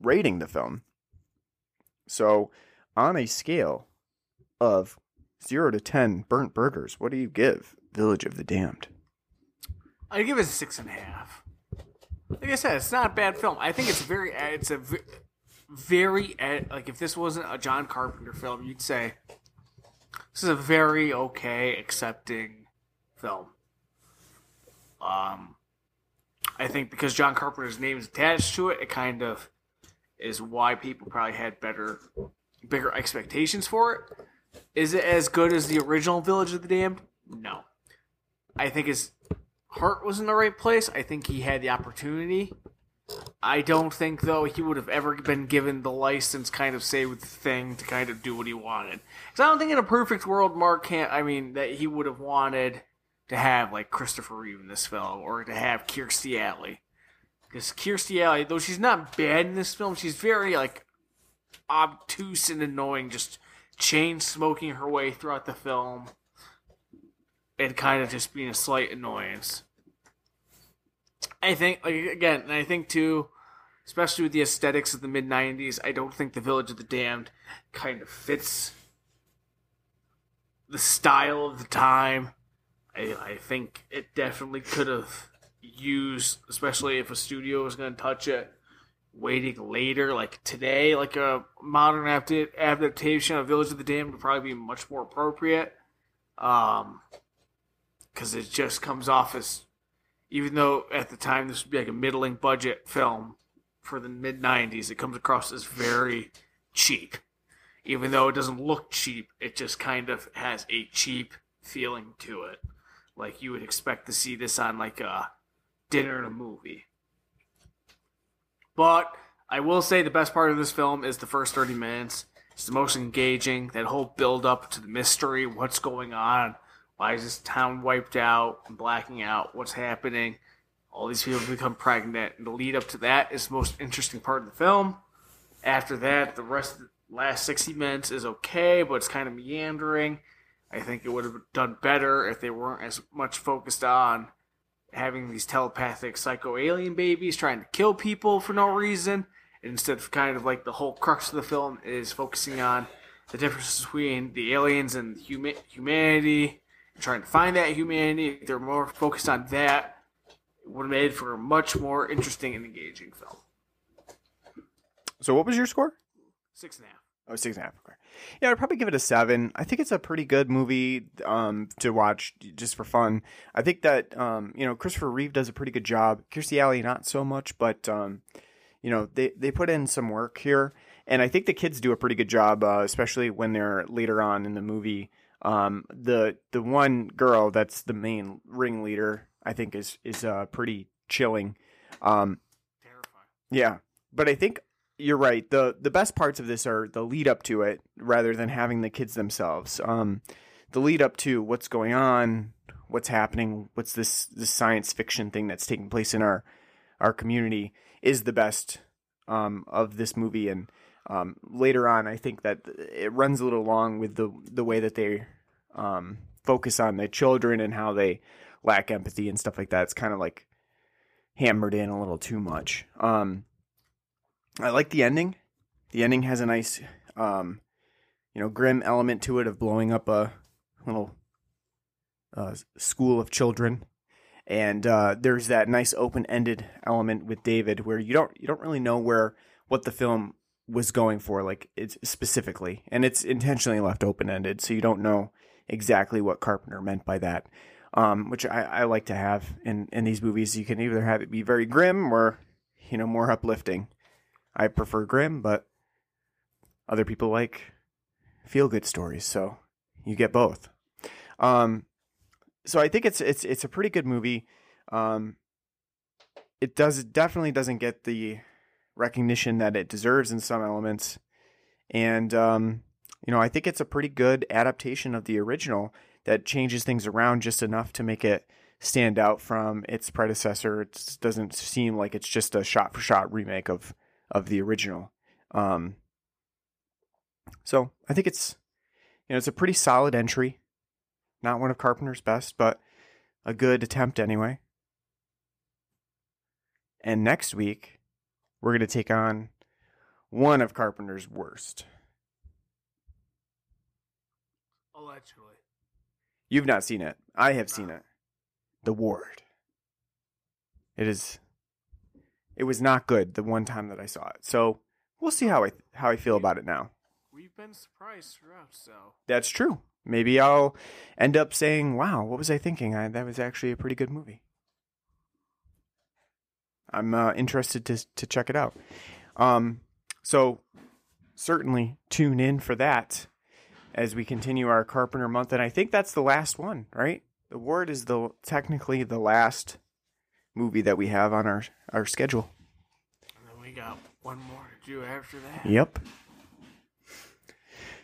rating the film. So on a scale of zero to ten burnt burgers, what do you give Village of the Damned? I give it a six and a half. Like I said, it's not a bad film. I think it's very, it's a very like if this wasn't a John Carpenter film, you'd say this is a very okay, accepting film. Um, I think because John Carpenter's name is attached to it, it kind of is why people probably had better, bigger expectations for it. Is it as good as the original Village of the Damned? No. I think his heart was in the right place. I think he had the opportunity. I don't think though he would have ever been given the license, kind of say with the thing to kind of do what he wanted. Because I don't think in a perfect world, Mark can't. I mean, that he would have wanted to have like Christopher Reeve in this film or to have Kirstie Alley. Because Kirstie Alley, though she's not bad in this film, she's very like obtuse and annoying, just chain smoking her way throughout the film and kind of just being a slight annoyance. I think, like again, and I think too, especially with the aesthetics of the mid '90s, I don't think the Village of the Damned kind of fits the style of the time. I, I think it definitely could have used, especially if a studio was going to touch it, waiting later, like today, like a modern adapta- adaptation of Village of the Damned would probably be much more appropriate. Um, because it just comes off as, even though at the time this would be like a middling budget film for the mid 90s, it comes across as very cheap. Even though it doesn't look cheap, it just kind of has a cheap feeling to it. Like you would expect to see this on like a dinner and a movie. But I will say the best part of this film is the first 30 minutes. It's the most engaging. That whole build up to the mystery, what's going on, why is this town wiped out and blacking out? What's happening? All these people become pregnant, and the lead up to that is the most interesting part of the film. After that, the rest of the last 60 minutes is okay, but it's kind of meandering. I think it would have done better if they weren't as much focused on having these telepathic psycho alien babies trying to kill people for no reason. Instead of kind of like the whole crux of the film is focusing on the difference between the aliens and huma- humanity, trying to find that humanity. If they're more focused on that, it would have made for a much more interesting and engaging film. So what was your score? Six and a half. Oh, six and a half. Okay. Yeah, I'd probably give it a seven. I think it's a pretty good movie um, to watch just for fun. I think that um, you know Christopher Reeve does a pretty good job. Kirstie Alley not so much, but um, you know they they put in some work here, and I think the kids do a pretty good job, uh, especially when they're later on in the movie. Um, the the one girl that's the main ringleader, I think, is is uh, pretty chilling. Um, Terrifying. yeah, but I think you're right. the The best parts of this are the lead up to it, rather than having the kids themselves. Um, the lead up to what's going on, what's happening, what's this this science fiction thing that's taking place in our our community is the best um, of this movie. And um, later on, I think that it runs a little long with the the way that they um, focus on the children and how they lack empathy and stuff like that. It's kind of like hammered in a little too much. Um, I like the ending. The ending has a nice, um, you know, grim element to it of blowing up a little uh, school of children, and uh, there's that nice open-ended element with David where you don't you don't really know where what the film was going for, like it's specifically, and it's intentionally left open-ended, so you don't know exactly what Carpenter meant by that. Um, which I, I like to have in, in these movies. You can either have it be very grim or, you know, more uplifting. I prefer grim, but other people like feel good stories. So you get both. Um, so I think it's it's it's a pretty good movie. Um, it does definitely doesn't get the recognition that it deserves in some elements, and um, you know I think it's a pretty good adaptation of the original that changes things around just enough to make it stand out from its predecessor. It doesn't seem like it's just a shot for shot remake of of the original. Um, so I think it's you know it's a pretty solid entry. Not one of Carpenter's best, but a good attempt anyway. And next week, we're going to take on one of Carpenter's worst. Allegedly. You've not seen it. I have seen it. The Ward. It is. It was not good the one time that I saw it. So we'll see how I how I feel about it now. We've been surprised throughout, so. That's true. Maybe I'll end up saying, "Wow, what was I thinking? I, that was actually a pretty good movie." I'm uh, interested to to check it out. Um, so certainly tune in for that as we continue our Carpenter month, and I think that's the last one, right? The Ward is the technically the last movie that we have on our our schedule. And then we got one more to do after that. Yep.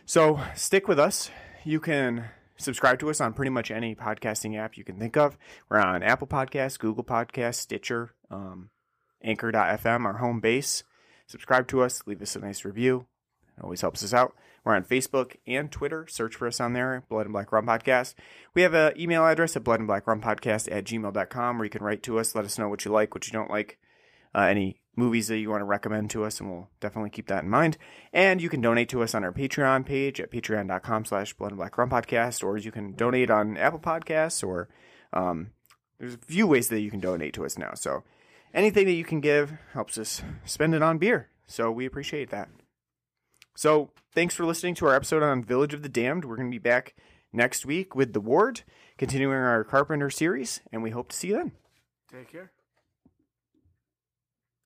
So stick with us. You can subscribe to us on pretty much any podcasting app you can think of. We're on Apple Podcasts, Google Podcasts, Stitcher, um, Anchor.fm, our home base. Subscribe to us, leave us a nice review. It always helps us out. We're on Facebook and Twitter. Search for us on there, Blood and Black Rum Podcast. We have an email address at blood and black rum podcast at gmail.com where you can write to us, let us know what you like, what you don't like, uh, any movies that you want to recommend to us, and we'll definitely keep that in mind. And you can donate to us on our Patreon page at patreon.com slash blood and black podcast, or you can donate on Apple Podcasts, or um, there's a few ways that you can donate to us now. So anything that you can give helps us spend it on beer. So we appreciate that. So thanks for listening to our episode on Village of the Damned. We're going to be back next week with The Ward, continuing our Carpenter series, and we hope to see you then. Take care.